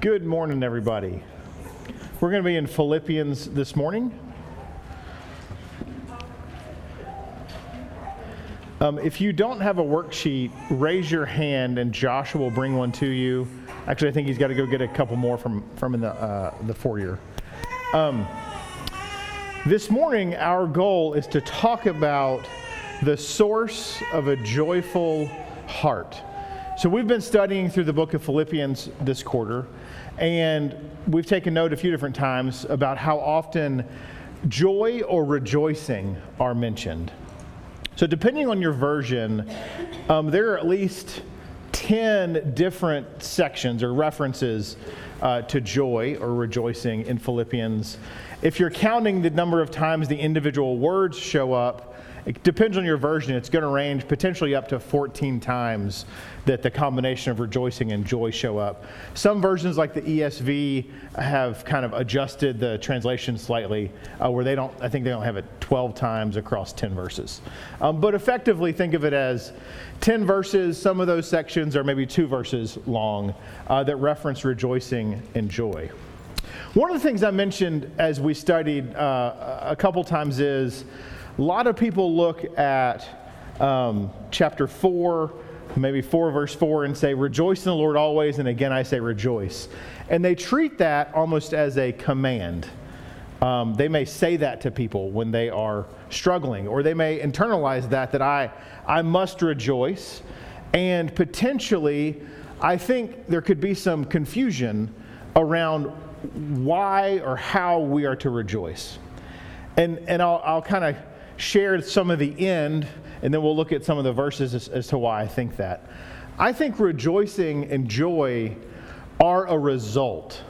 Good morning, everybody. We're going to be in Philippians this morning. Um, if you don't have a worksheet, raise your hand and Joshua will bring one to you. Actually, I think he's got to go get a couple more from, from in the, uh, the foyer. Um, this morning, our goal is to talk about the source of a joyful heart. So, we've been studying through the book of Philippians this quarter, and we've taken note a few different times about how often joy or rejoicing are mentioned. So, depending on your version, um, there are at least 10 different sections or references uh, to joy or rejoicing in Philippians. If you're counting the number of times the individual words show up, it depends on your version. It's going to range potentially up to 14 times that the combination of rejoicing and joy show up. Some versions, like the ESV, have kind of adjusted the translation slightly, uh, where they don't, I think they don't have it 12 times across 10 verses. Um, but effectively, think of it as 10 verses. Some of those sections are maybe two verses long uh, that reference rejoicing and joy. One of the things I mentioned as we studied uh, a couple times is a lot of people look at um, chapter 4, maybe 4 verse 4, and say, Rejoice in the Lord always, and again I say rejoice. And they treat that almost as a command. Um, they may say that to people when they are struggling, or they may internalize that, that I, I must rejoice. And potentially, I think there could be some confusion around why or how we are to rejoice. And, and I'll, I'll kind of share some of the end, and then we'll look at some of the verses as, as to why I think that. I think rejoicing and joy are a result.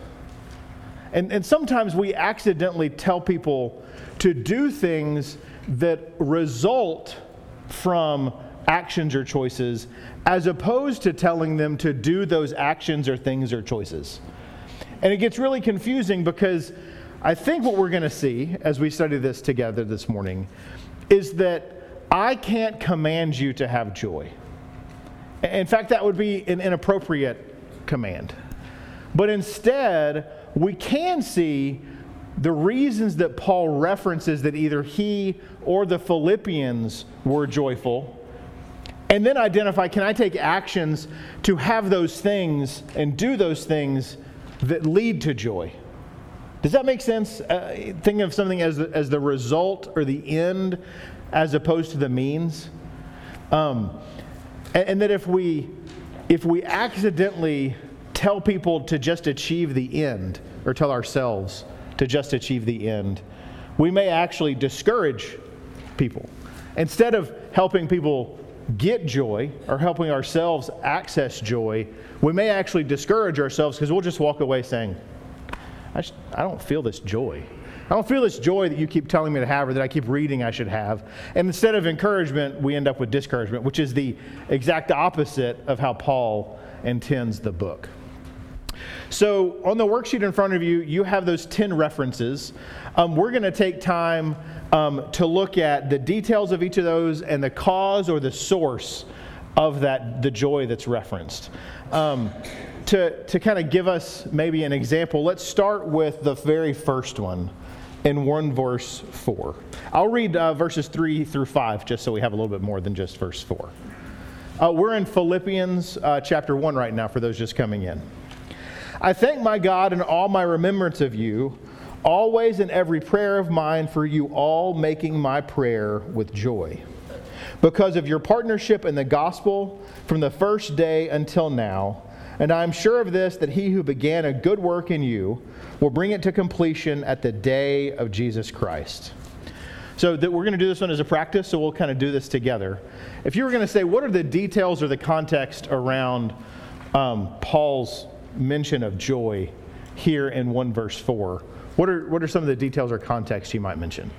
And, and sometimes we accidentally tell people to do things that result from actions or choices as opposed to telling them to do those actions or things or choices. And it gets really confusing because I think what we're going to see as we study this together this morning is that I can't command you to have joy. In fact, that would be an inappropriate command. But instead, we can see the reasons that Paul references that either he or the Philippians were joyful, and then identify can I take actions to have those things and do those things that lead to joy? Does that make sense? Uh, thinking of something as the, as the result or the end as opposed to the means. Um, and, and that if we, if we accidentally tell people to just achieve the end, or tell ourselves to just achieve the end, we may actually discourage people. Instead of helping people get joy or helping ourselves access joy, we may actually discourage ourselves because we'll just walk away saying, I, just, I don't feel this joy. I don't feel this joy that you keep telling me to have or that I keep reading I should have. And instead of encouragement, we end up with discouragement, which is the exact opposite of how Paul intends the book. So, on the worksheet in front of you, you have those 10 references. Um, we're going to take time um, to look at the details of each of those and the cause or the source of that, the joy that's referenced. Um, to, to kind of give us maybe an example, let's start with the very first one in 1 verse 4. I'll read uh, verses 3 through 5 just so we have a little bit more than just verse 4. Uh, we're in Philippians uh, chapter 1 right now for those just coming in. I thank my God in all my remembrance of you, always in every prayer of mine for you all, making my prayer with joy. Because of your partnership in the gospel from the first day until now, and I am sure of this that he who began a good work in you will bring it to completion at the day of Jesus Christ. So that we're going to do this one as a practice, so we'll kind of do this together. If you were going to say, what are the details or the context around um, Paul's mention of joy here in 1 verse 4, what are, what are some of the details or context you might mention?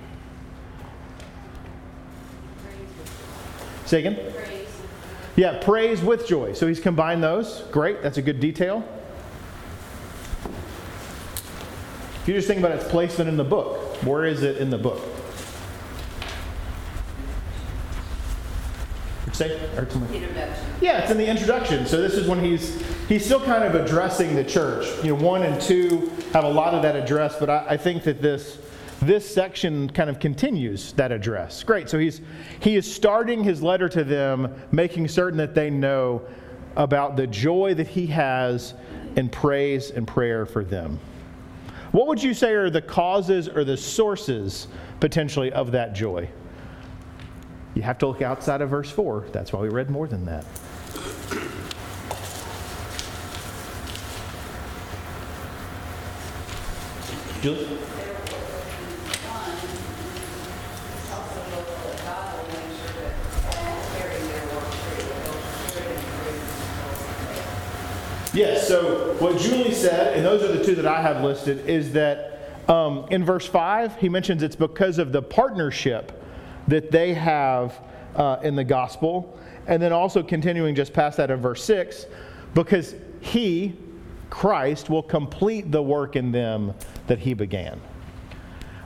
Say again? Yeah, praise with joy. So he's combined those. Great, that's a good detail. If you just think about its placement in the book, where is it in the book? Yeah, it's in the introduction. So this is when he's he's still kind of addressing the church. You know, one and two have a lot of that address, but I, I think that this this section kind of continues that address. Great. So he's he is starting his letter to them, making certain that they know about the joy that he has in praise and prayer for them. What would you say are the causes or the sources potentially of that joy? You have to look outside of verse 4. That's why we read more than that. Julie? One, it's also local at God will make sure that all carry their work through, they'll carry it through. Yes, so what Julie said, and those are the two that I have listed, is that um, in verse 5, he mentions it's because of the partnership that they have uh, in the gospel. And then also continuing just past that in verse 6, because he, Christ, will complete the work in them that he began.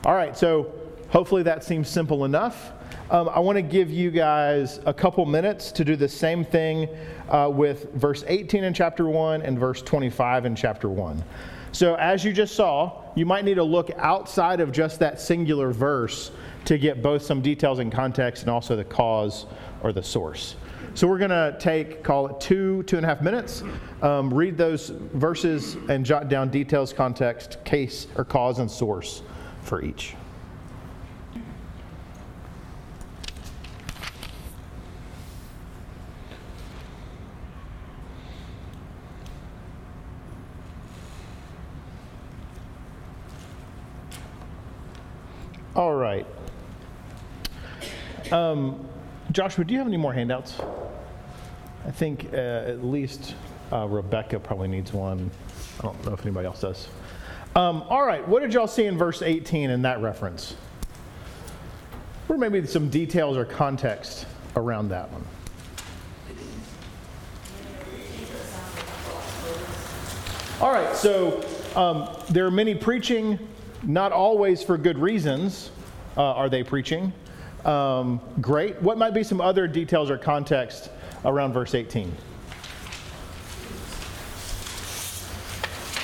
All right, so hopefully that seems simple enough. Um, I want to give you guys a couple minutes to do the same thing uh, with verse 18 in chapter 1 and verse 25 in chapter 1. So, as you just saw, you might need to look outside of just that singular verse to get both some details and context and also the cause or the source. So, we're going to take, call it two, two and a half minutes, um, read those verses and jot down details, context, case, or cause and source for each. All right. Um, Joshua, do you have any more handouts? I think uh, at least uh, Rebecca probably needs one. I don't know if anybody else does. Um, all right, what did y'all see in verse 18 in that reference? Or maybe some details or context around that one. All right, so um, there are many preaching, not always for good reasons uh, are they preaching. Um, great. What might be some other details or context around verse 18?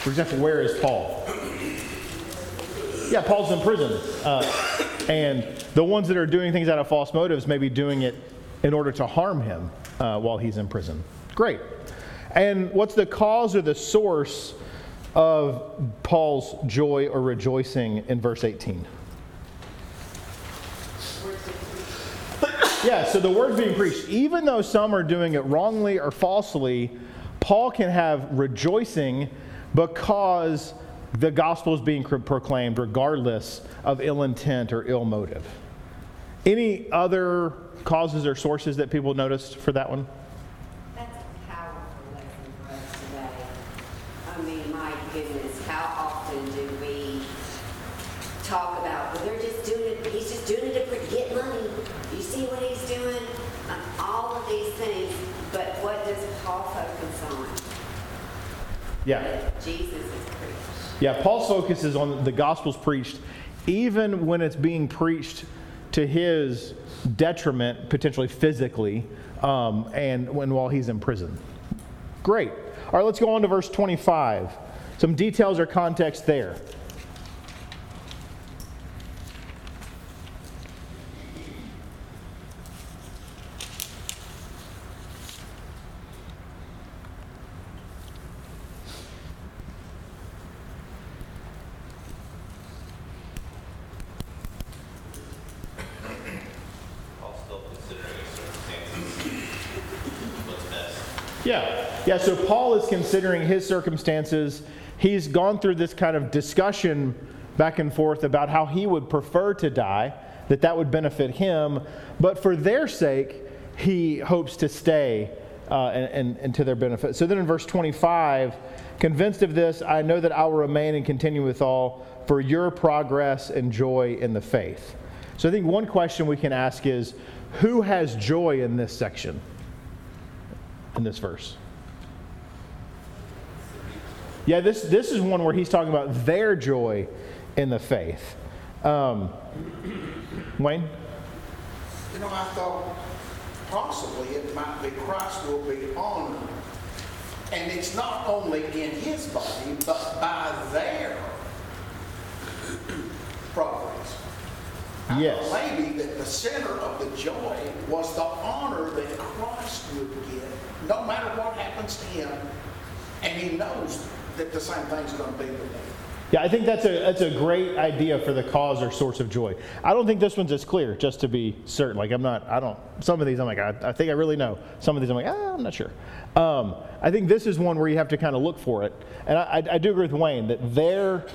For example, where is Paul? Yeah, Paul's in prison. Uh, and the ones that are doing things out of false motives may be doing it in order to harm him uh, while he's in prison. Great. And what's the cause or the source of Paul's joy or rejoicing in verse 18? Yeah, so the word's being preached. Even though some are doing it wrongly or falsely, Paul can have rejoicing because the gospel is being proclaimed regardless of ill intent or ill motive. Any other causes or sources that people noticed for that one? That's a powerful lesson for us today. I mean, my goodness, how often do we talk about, well, they're just doing it, he's just doing it to get money. You see what he's doing? Um, all of these things. But what does Paul focus on? Yeah. Jesus is preached. Yeah, Paul's focus is on the gospel's preached, even when it's being preached to his detriment, potentially physically, um, and when while he's in prison. Great. All right, let's go on to verse 25. Some details or context there. Paul's still considering his circumstances what's best. Yeah. Yeah, so Paul is considering his circumstances. He's gone through this kind of discussion back and forth about how he would prefer to die, that that would benefit him. But for their sake, he hopes to stay uh, and, and, and to their benefit. So then in verse 25, convinced of this, I know that I will remain and continue with all for your progress and joy in the faith. So I think one question we can ask is who has joy in this section? In this verse. Yeah, this, this is one where he's talking about their joy in the faith. Um, Wayne? You know, I thought possibly it might be Christ will be honored. And it's not only in his body, but by their progress. I Yes. Maybe that the center of the joy was the honor that Christ would get, no matter what happens to him. And he knows that the same thing's going to be with. Yeah, I think that's a that's a great idea for the cause or source of joy. I don't think this one's as clear, just to be certain. Like I'm not, I don't. Some of these I'm like, I, I think I really know. Some of these I'm like, ah, I'm not sure. Um, I think this is one where you have to kind of look for it, and I, I, I do agree with Wayne that there,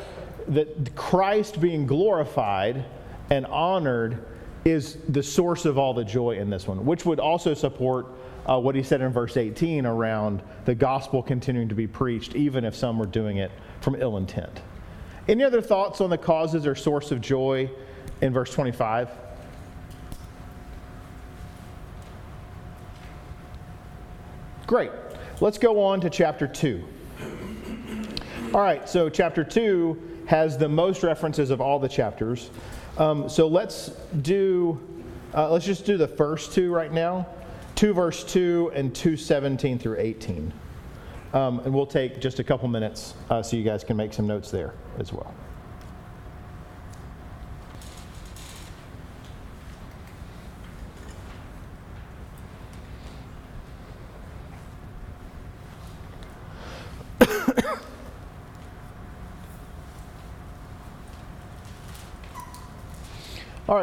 that Christ being glorified and honored is the source of all the joy in this one, which would also support uh, what he said in verse 18 around the gospel continuing to be preached, even if some were doing it from ill intent. Any other thoughts on the causes or source of joy in verse 25? Great. Let's go on to chapter 2. All right, so chapter 2 has the most references of all the chapters. Um, so let's do, uh, let's just do the first two right now 2 verse 2 and 217 through 18. Um, and we'll take just a couple minutes uh, so you guys can make some notes there as well.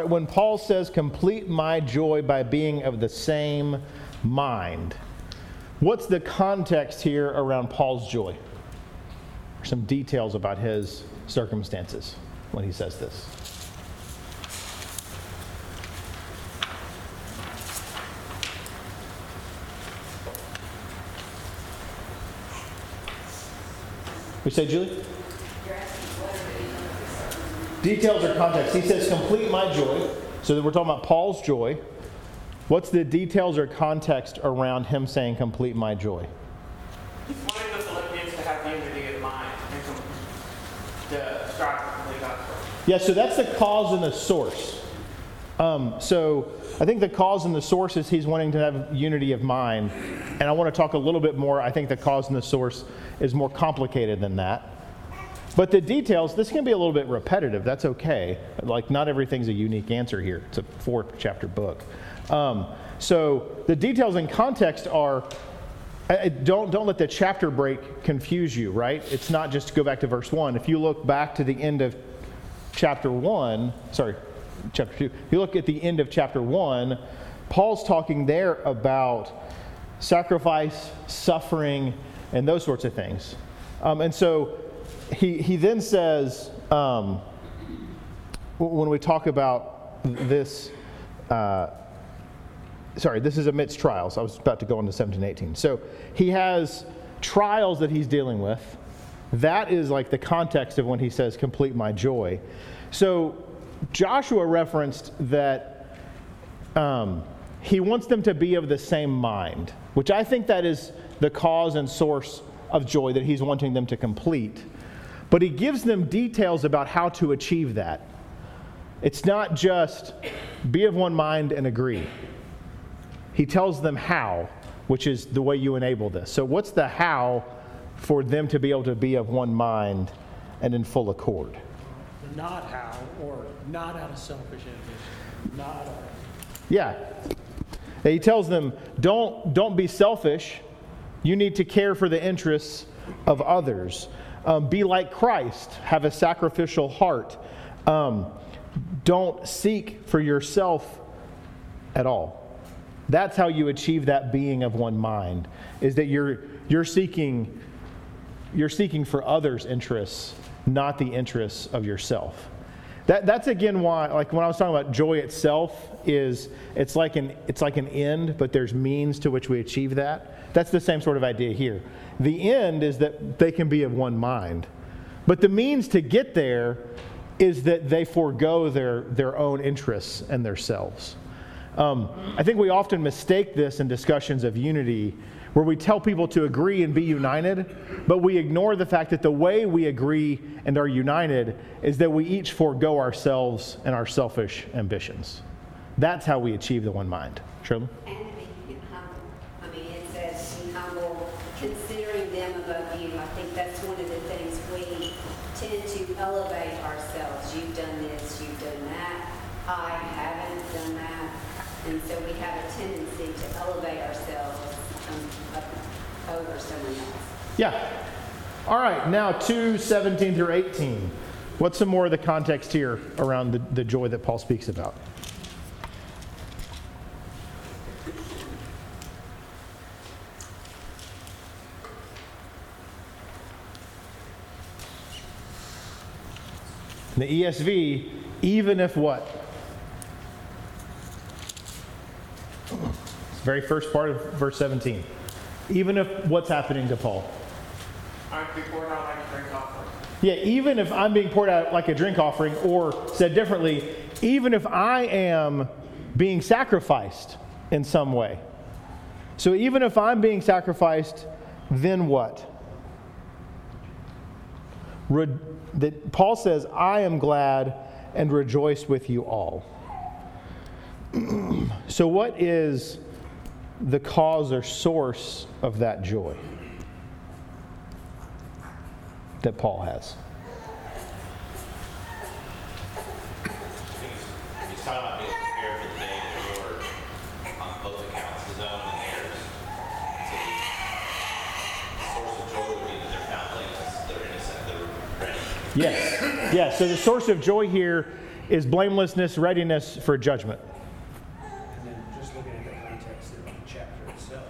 When Paul says, complete my joy by being of the same mind, what's the context here around Paul's joy? Some details about his circumstances when he says this. We say, Julie? Details or context. He says, complete my joy. So that we're talking about Paul's joy. What's the details or context around him saying, complete my joy? He's wanting the Philippians to have unity of mind and to strive for complete gospel. Yeah, so that's the cause and the source. Um, so I think the cause and the source is he's wanting to have unity of mind. And I want to talk a little bit more. I think the cause and the source is more complicated than that. But the details, this can be a little bit repetitive. That's okay. Like, not everything's a unique answer here. It's a four chapter book. Um, so the details and context are don't, don't let the chapter break confuse you, right? It's not just to go back to verse 1. If you look back to the end of chapter 1, sorry, chapter 2, if you look at the end of chapter 1, Paul's talking there about sacrifice, suffering, and those sorts of things. Um, and so he, he then says, um, when we talk about this, uh, sorry, this is amidst trials. I was about to go into 17, 18. So he has trials that he's dealing with. That is like the context of when he says, complete my joy. So Joshua referenced that um, he wants them to be of the same mind, which I think that is the cause and source of joy that he's wanting them to complete. But he gives them details about how to achieve that. It's not just be of one mind and agree. He tells them how, which is the way you enable this. So, what's the how for them to be able to be of one mind and in full accord? The not how, or not out of selfish ambition, not out of Yeah. And he tells them, don't, don't be selfish. You need to care for the interests of others. Um, be like Christ, have a sacrificial heart. Um, don't seek for yourself at all. That's how you achieve that being of one mind, is that you're, you're, seeking, you're seeking for others' interests, not the interests of yourself. That, that's again why, like when I was talking about joy itself, is it's like an it's like an end, but there's means to which we achieve that. That's the same sort of idea here. The end is that they can be of one mind, but the means to get there is that they forego their their own interests and their selves. Um, I think we often mistake this in discussions of unity, where we tell people to agree and be united, but we ignore the fact that the way we agree and are united is that we each forego ourselves and our selfish ambitions. That's how we achieve the one mind. Shirley? And to be think that's one of the things we tend to elevate ourselves. You've done this, you've done that. I haven't done that. And so we have a tendency to elevate ourselves um, up over someone else. Yeah. All right, now 2 17 through 18. What's some more of the context here around the, the joy that Paul speaks about? In the ESV, even if what? Very first part of verse 17. Even if what's happening to Paul? I'm to be poured out like a drink offering. Yeah, even if I'm being poured out like a drink offering, or said differently, even if I am being sacrificed in some way. So even if I'm being sacrificed, then what? Re- that Paul says, I am glad and rejoice with you all. so, what is the cause or source of that joy that Paul has? Yes. Yes. So the source of joy here is blamelessness, readiness for judgment. And then just looking at the context of the chapter itself,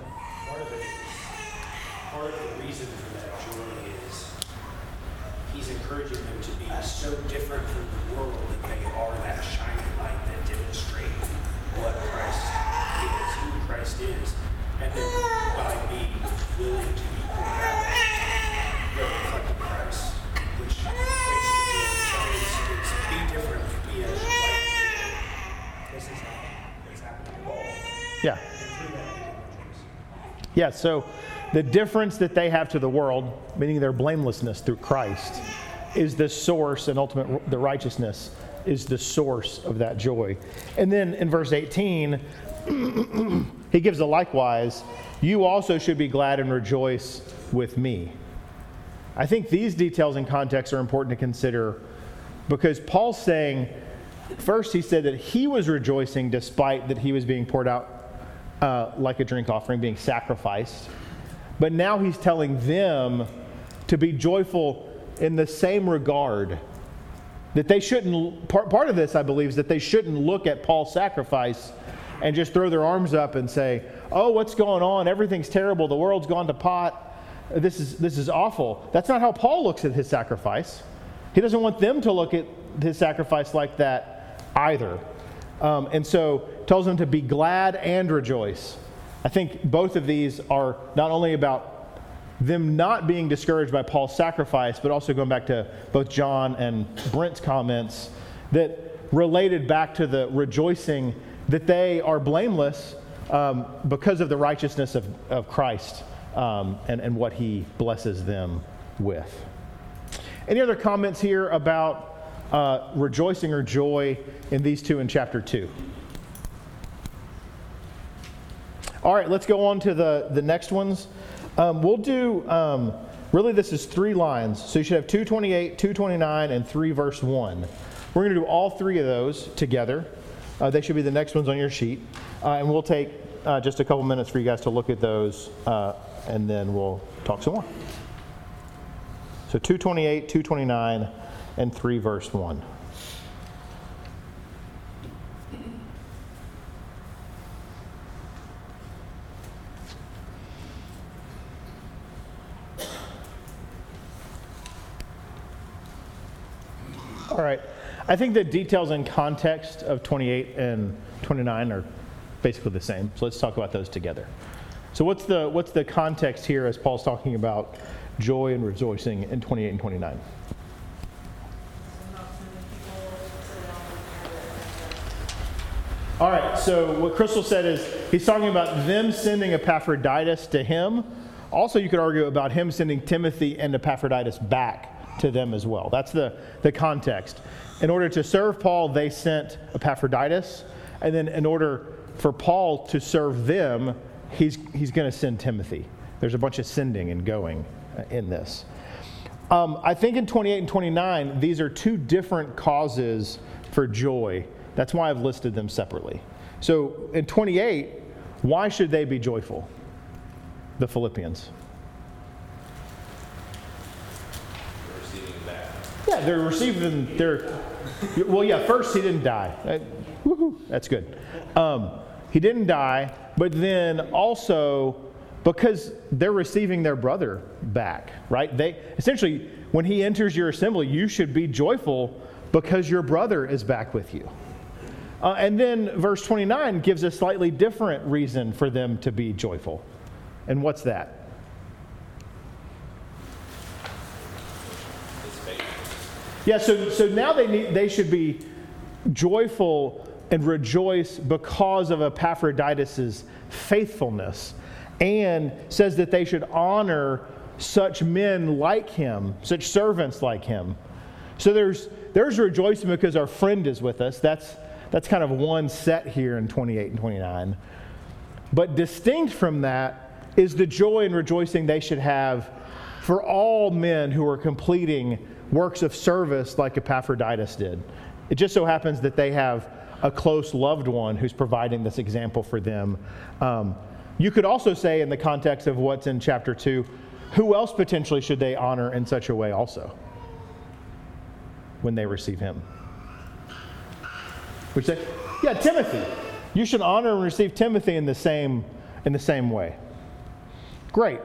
part of it is, part of the reason for that joy is he's encouraging them to be so different from the world that they are that shining light that demonstrate what Christ is, who Christ is. And then by being willing to be poured out, they're reflecting Christ, which equates to joy. So it's, it's be different, be as light. This is how it's happening to Paul. Yeah. Yeah, so the difference that they have to the world, meaning their blamelessness through Christ, is the source and ultimate the righteousness is the source of that joy. And then in verse 18, he gives a likewise, you also should be glad and rejoice with me. I think these details and context are important to consider because Paul's saying, first, he said that he was rejoicing despite that he was being poured out uh, like a drink offering, being sacrificed. But now he's telling them to be joyful in the same regard. That they shouldn't, part, part of this, I believe, is that they shouldn't look at Paul's sacrifice and just throw their arms up and say, oh, what's going on? Everything's terrible. The world's gone to pot. This is, this is awful. That's not how Paul looks at his sacrifice. He doesn't want them to look at his sacrifice like that either. Um, and so tells them to be glad and rejoice. I think both of these are not only about them not being discouraged by Paul's sacrifice, but also going back to both John and Brent's comments that related back to the rejoicing that they are blameless um, because of the righteousness of, of Christ um, and, and what he blesses them with. Any other comments here about uh, rejoicing or joy in these two in chapter 2? All right, let's go on to the, the next ones. Um, we'll do, um, really, this is three lines. So you should have 228, 229, and 3 verse 1. We're going to do all three of those together. Uh, they should be the next ones on your sheet. Uh, and we'll take uh, just a couple minutes for you guys to look at those, uh, and then we'll talk some more. So 228, 229, and 3 verse 1. All right. I think the details and context of 28 and 29 are basically the same. So let's talk about those together. So what's the what's the context here as Paul's talking about joy and rejoicing in 28 and 29? All right, so what Crystal said is he's talking about them sending Epaphroditus to him. Also, you could argue about him sending Timothy and Epaphroditus back to them as well. That's the, the context. In order to serve Paul, they sent Epaphroditus. And then, in order for Paul to serve them, he's, he's going to send Timothy. There's a bunch of sending and going uh, in this. Um, I think in 28 and 29, these are two different causes for joy. That's why I've listed them separately. So in 28, why should they be joyful? The Philippians. Yeah, they're receiving their. Well, yeah, first he didn't die. Uh, woohoo, that's good. Um, he didn't die, but then also because they're receiving their brother back, right? They essentially, when he enters your assembly, you should be joyful because your brother is back with you. Uh, and then verse 29 gives a slightly different reason for them to be joyful. And what's that? Yeah, so, so now they, need, they should be joyful and rejoice because of Epaphroditus' faithfulness, and says that they should honor such men like him, such servants like him. So there's, there's rejoicing because our friend is with us. That's, that's kind of one set here in 28 and 29. But distinct from that is the joy and rejoicing they should have for all men who are completing works of service like Epaphroditus did. It just so happens that they have a close loved one who's providing this example for them. Um, you could also say, in the context of what's in chapter 2, who else potentially should they honor in such a way also when they receive him? You say? Yeah, Timothy. You should honor and receive Timothy in the same, in the same way. Great.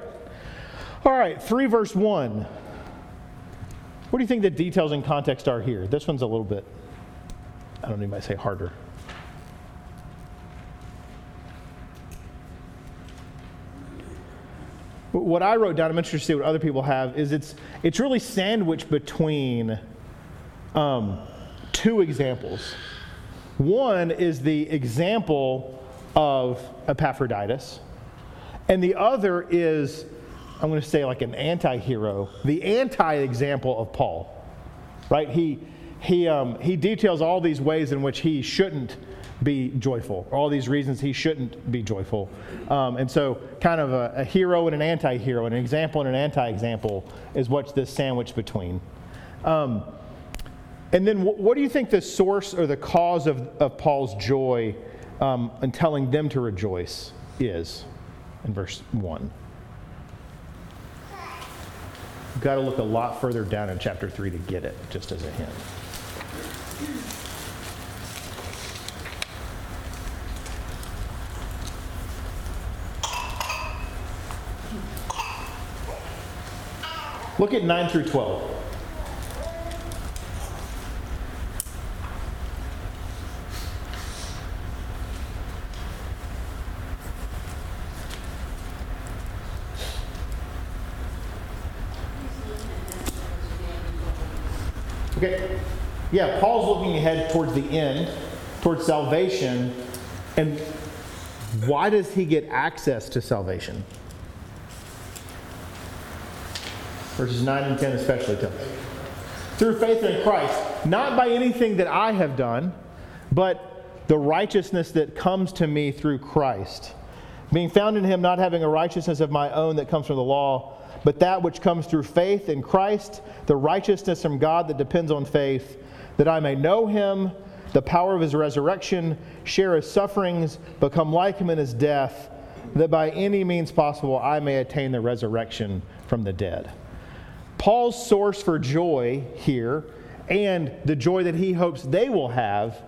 All right, 3 verse 1. What do you think the details and context are here? This one's a little bit, I don't even say harder. What I wrote down, I'm interested to see what other people have, is it's, it's really sandwiched between um, two examples. One is the example of Epaphroditus, and the other is, I'm going to say, like an anti hero, the anti example of Paul. Right? He, he, um, he details all these ways in which he shouldn't be joyful, all these reasons he shouldn't be joyful. Um, and so, kind of a, a hero and an anti hero, an example and an anti example is what's this sandwich between. Um, and then, wh- what do you think the source or the cause of, of Paul's joy um, in telling them to rejoice is in verse 1? You've got to look a lot further down in chapter 3 to get it, just as a hint. Look at 9 through 12. Okay. Yeah, Paul's looking ahead towards the end, towards salvation. And why does he get access to salvation? Verses 9 and 10 especially tell us. Through faith in Christ, not by anything that I have done, but the righteousness that comes to me through Christ. Being found in him, not having a righteousness of my own that comes from the law, but that which comes through faith in Christ, the righteousness from God that depends on faith, that I may know him, the power of his resurrection, share his sufferings, become like him in his death, that by any means possible I may attain the resurrection from the dead. Paul's source for joy here, and the joy that he hopes they will have,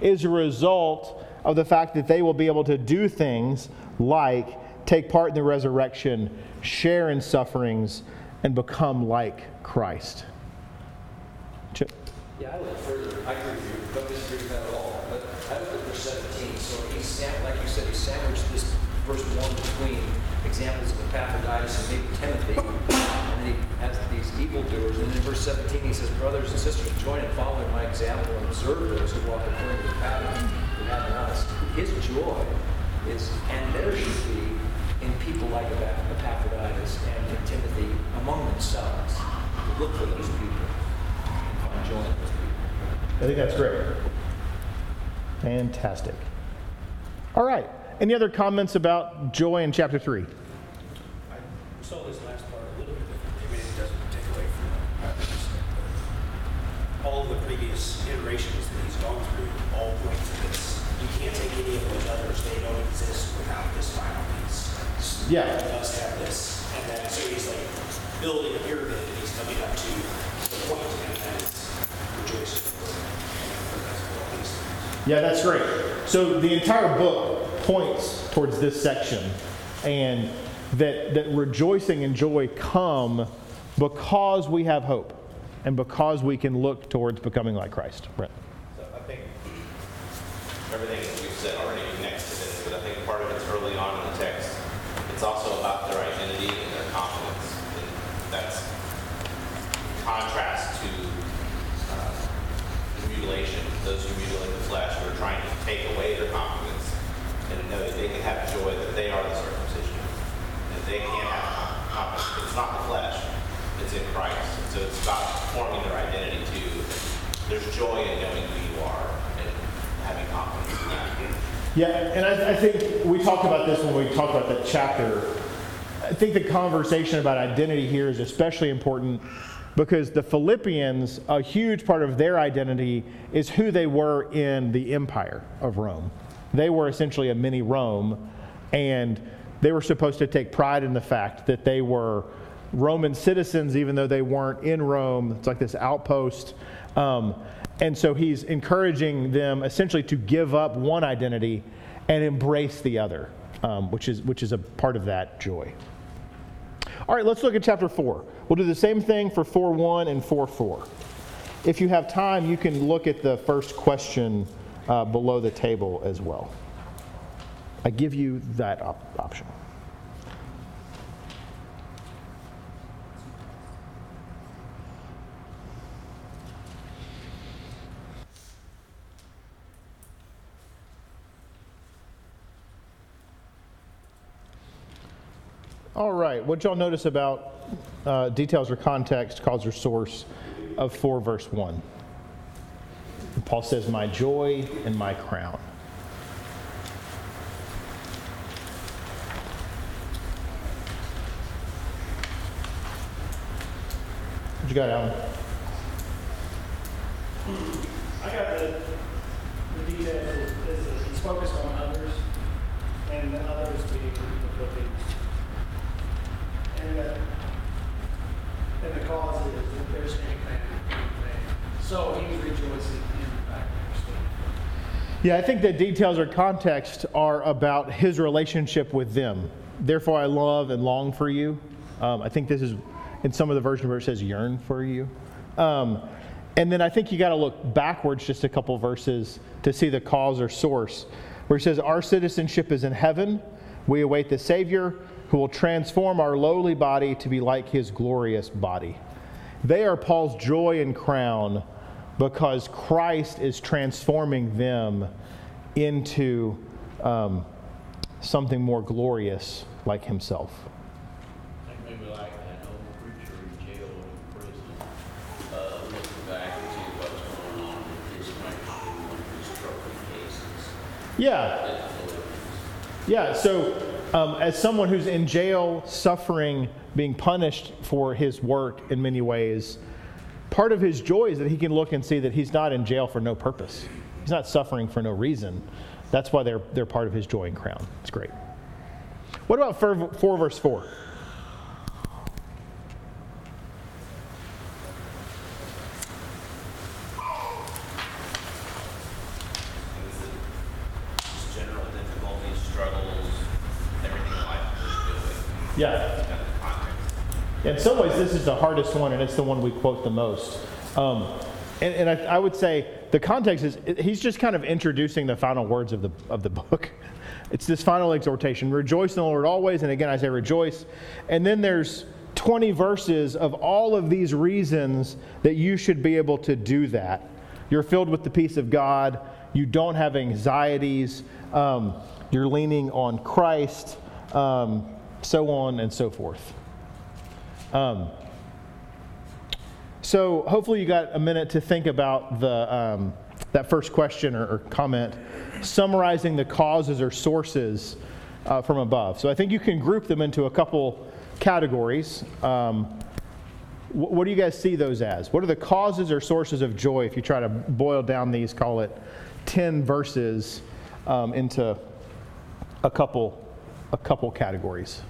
is a result of the fact that they will be able to do things like take part in the resurrection, share in sufferings, and become like Christ. Yeah, I went further. I agree with you. Don't disagree with that at all. But I looked at verse 17. So he, sam- like you said, he sandwiched this verse 1 between examples of Epaphroditus and maybe Timothy. And then he has these evildoers. And then in verse 17 he says, Brothers and sisters, join in following my example and observe those who walk according to the pattern we have in us. His joy is, and there should be, in people like Epaphroditus and in Timothy among themselves. Look for those people join. I think that's great. Fantastic. All right. Any other comments about joy in chapter 3? I saw this last part a little bit different. Maybe it doesn't take away from that. all the previous iterations that he's gone through all point to this. You can't take any of those others. They don't exist without this final piece. Yeah. He does have this. And then, so he's like building a pyramid and he's coming up to the point and then yeah, that's great. So the entire book points towards this section, and that, that rejoicing and joy come because we have hope and because we can look towards becoming like Christ. Brent. So I think everything that we've said already connects to this, but I think part of it's early on in the text. It's also about their identity and their confidence. And that's contrast to uh, mutilation, those who mutilate the flesh, who are trying to take away their confidence and know that they can have joy that they are the circumcision. That they can have confidence. It's not the flesh, it's in Christ. So it's about forming their identity too. There's joy in knowing who you are and having confidence in that. Yeah, and I, I think we talked about this when we talked about that chapter. I think the conversation about identity here is especially important because the Philippians, a huge part of their identity is who they were in the empire of Rome. They were essentially a mini Rome, and they were supposed to take pride in the fact that they were Roman citizens, even though they weren't in Rome. It's like this outpost. Um, and so he's encouraging them essentially to give up one identity and embrace the other, um, which, is, which is a part of that joy. All right, let's look at chapter 4. We'll do the same thing for 4 1 and 4 4. If you have time, you can look at the first question uh, below the table as well. I give you that op- option. All right, what y'all notice about uh, details or context, cause or source of 4 verse 1? Paul says, My joy and my crown. You got, Alan? I got the, the details is, that he's focused on others, and the others being the Philippians. And that, and the cause is that they're staying family. So he's rejoicing in the fact that they're staying. Yeah, I think the details or context are about his relationship with them. Therefore, I love and long for you. Um, I think this is in some of the version where it says yearn for you. Um, and then I think you got to look backwards just a couple verses to see the cause or source, where he says, Our citizenship is in heaven. We await the Savior who will transform our lowly body to be like his glorious body. They are Paul's joy and crown because Christ is transforming them into um, something more glorious like himself. Think maybe like that old preacher in jail or in prison, uh, looking back and see what's going on with this might be one of his trophy cases Yeah, yeah. So, um, as someone who's in jail, suffering, being punished for his work in many ways, part of his joy is that he can look and see that he's not in jail for no purpose. He's not suffering for no reason. That's why they're, they're part of his joy and crown. It's great. What about 4, 4 verse 4? And this is just general difficulties, struggles, everything in life is good. Yeah. It's kind of context. In some ways, this is the hardest one, and it's the one we quote the most. Um, and and I, I would say the context is he's just kind of introducing the final words of the, of the book. It's this final exhortation rejoice in the Lord always. And again, I say rejoice. And then there's 20 verses of all of these reasons that you should be able to do that. You're filled with the peace of God, you don't have anxieties, um, you're leaning on Christ, um, so on and so forth. Um, so hopefully you got a minute to think about the, um, that first question or, or comment, summarizing the causes or sources uh, from above. So I think you can group them into a couple categories. Um, Wh- What do you guys see those as? What are the causes or sources of joy if you try to boil down these, call it 10 verses um, into a couple, a couple categories?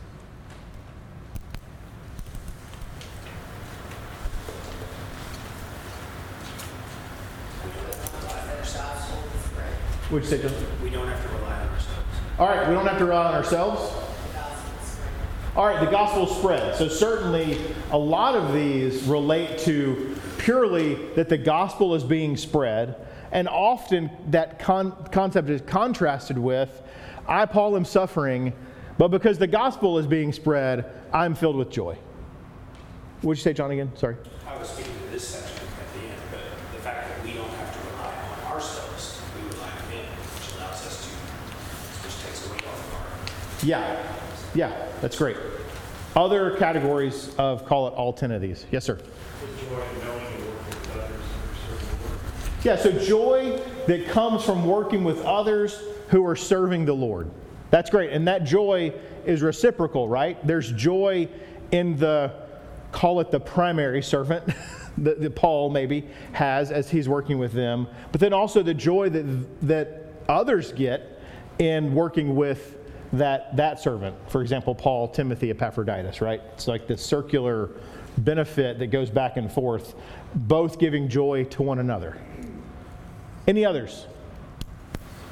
Would you say, John? We don't have to rely on ourselves. All right, we don't have to rely on ourselves. All right, the gospel spread. So, certainly, a lot of these relate to purely that the gospel is being spread. And often that con- concept is contrasted with I, Paul, am suffering, but because the gospel is being spread, I'm filled with joy. What'd you say, John, again? Sorry. I was speaking to this section at the end, but the fact that we don't have to rely on ourselves, we rely on Him, which allows us to, which takes away off of our Yeah, yeah, that's great. Other categories of, call it all 10 of these. Yes, sir. Yeah, so joy that comes from working with others who are serving the Lord. That's great. And that joy is reciprocal, right? There's joy in the, call it the primary servant that, that Paul maybe has as he's working with them, but then also the joy that, that others get in working with that, that servant. For example, Paul, Timothy, Epaphroditus, right? It's like this circular benefit that goes back and forth, both giving joy to one another. Any others?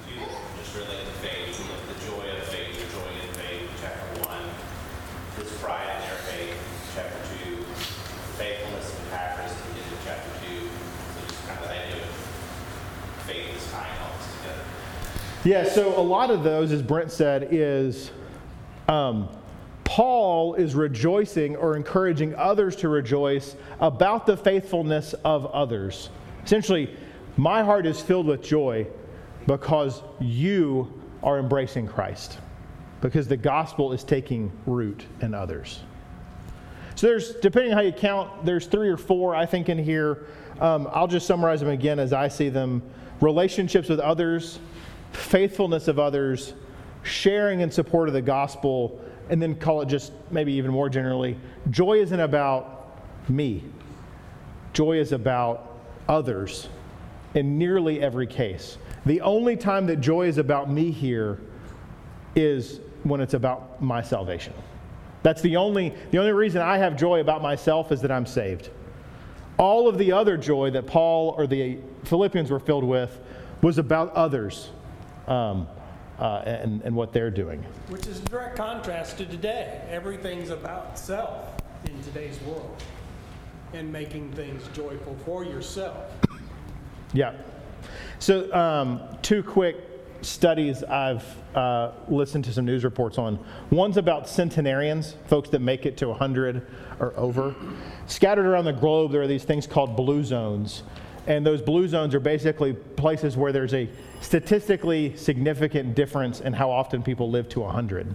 Few just related to faith, you look at the joy of faith, the joy in faith, chapter one. This pride in their faith, chapter two. Faithfulness of Epaphras, we get to chapter two. So just kind of the idea of faith is tying all this together. Yeah, so a lot of those, as Brent said, is um, Paul is rejoicing or encouraging others to rejoice about the faithfulness of others. Essentially, my heart is filled with joy because you are embracing Christ, because the gospel is taking root in others. So there's, depending on how you count, there's three or four, I think, in here. Um, I'll just summarize them again as I see them relationships with others, faithfulness of others, sharing in support of the gospel, and then call it just maybe even more generally joy isn't about me, joy is about others in nearly every case. The only time that joy is about me here is when it's about my salvation. That's the only, the only reason I have joy about myself is that I'm saved. All of the other joy that Paul or the Philippians were filled with was about others um, uh, and, and what they're doing. Which is a direct contrast to today. Everything's about self in today's world and making things joyful for yourself. Yeah. So, um, two quick studies I've uh, listened to some news reports on. One's about centenarians, folks that make it to 100 or over. Scattered around the globe, there are these things called blue zones. And those blue zones are basically places where there's a statistically significant difference in how often people live to 100.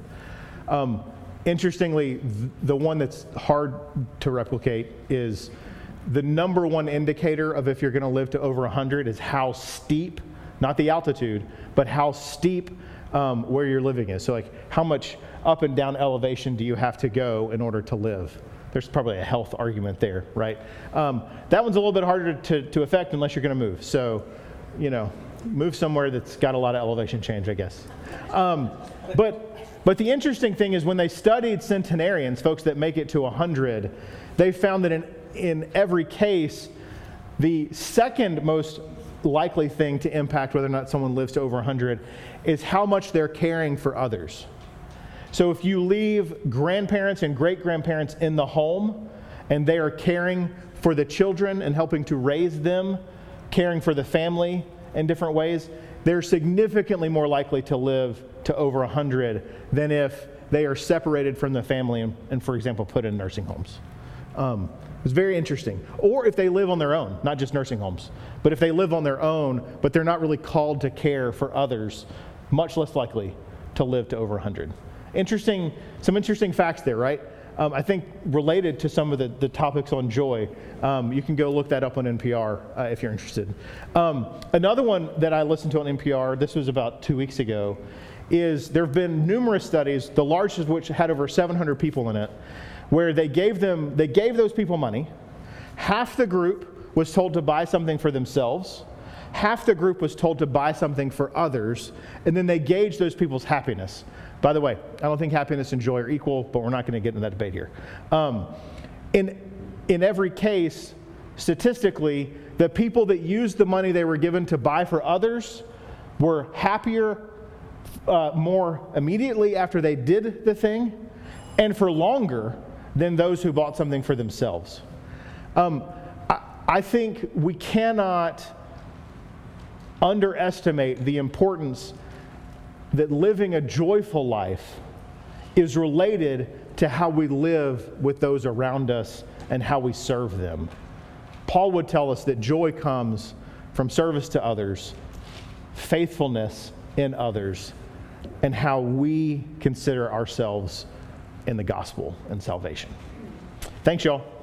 Um, interestingly, th- the one that's hard to replicate is the number one indicator of if you're going to live to over 100 is how steep, not the altitude, but how steep um, where you're living is. So, like, how much up and down elevation do you have to go in order to live? There's probably a health argument there, right? Um, that one's a little bit harder to, to affect unless you're going to move. So, you know, move somewhere that's got a lot of elevation change, I guess. Um, but, but the interesting thing is when they studied centenarians, folks that make it to 100, they found that in, in every case, the second most likely thing to impact whether or not someone lives to over 100 is how much they're caring for others. So if you leave grandparents and great grandparents in the home and they are caring for the children and helping to raise them, caring for the family in different ways, they're significantly more likely to live to over 100 than if they are separated from the family and, and for example, put in nursing homes. Um, it's very interesting. Or if they live on their own, not just nursing homes, but if they live on their own, but they're not really called to care for others, much less likely to live to over 100. Interesting, some interesting facts there, right? Um, I think related to some of the, the topics on joy. Um, you can go look that up on NPR uh, if you're interested. Um, another one that I listened to on NPR, this was about two weeks ago, is there have been numerous studies, the largest of which had over 700 people in it, where they gave them, they gave those people money, Half the group was told to buy something for themselves, half the group was told to buy something for others, and then they gauged those people's happiness. By the way, I don't think happiness and joy are equal, but we're not going to get into that debate here. Um, in, in every case, statistically, the people that used the money they were given to buy for others were happier uh, more immediately after they did the thing and for longer than those who bought something for themselves. Um, I, I think we cannot underestimate the importance that living a joyful life is related to how we live with those around us and how we serve them. Paul would tell us that joy comes from service to others, faithfulness in others, and how we consider ourselves in the gospel and salvation. Thanks, y'all.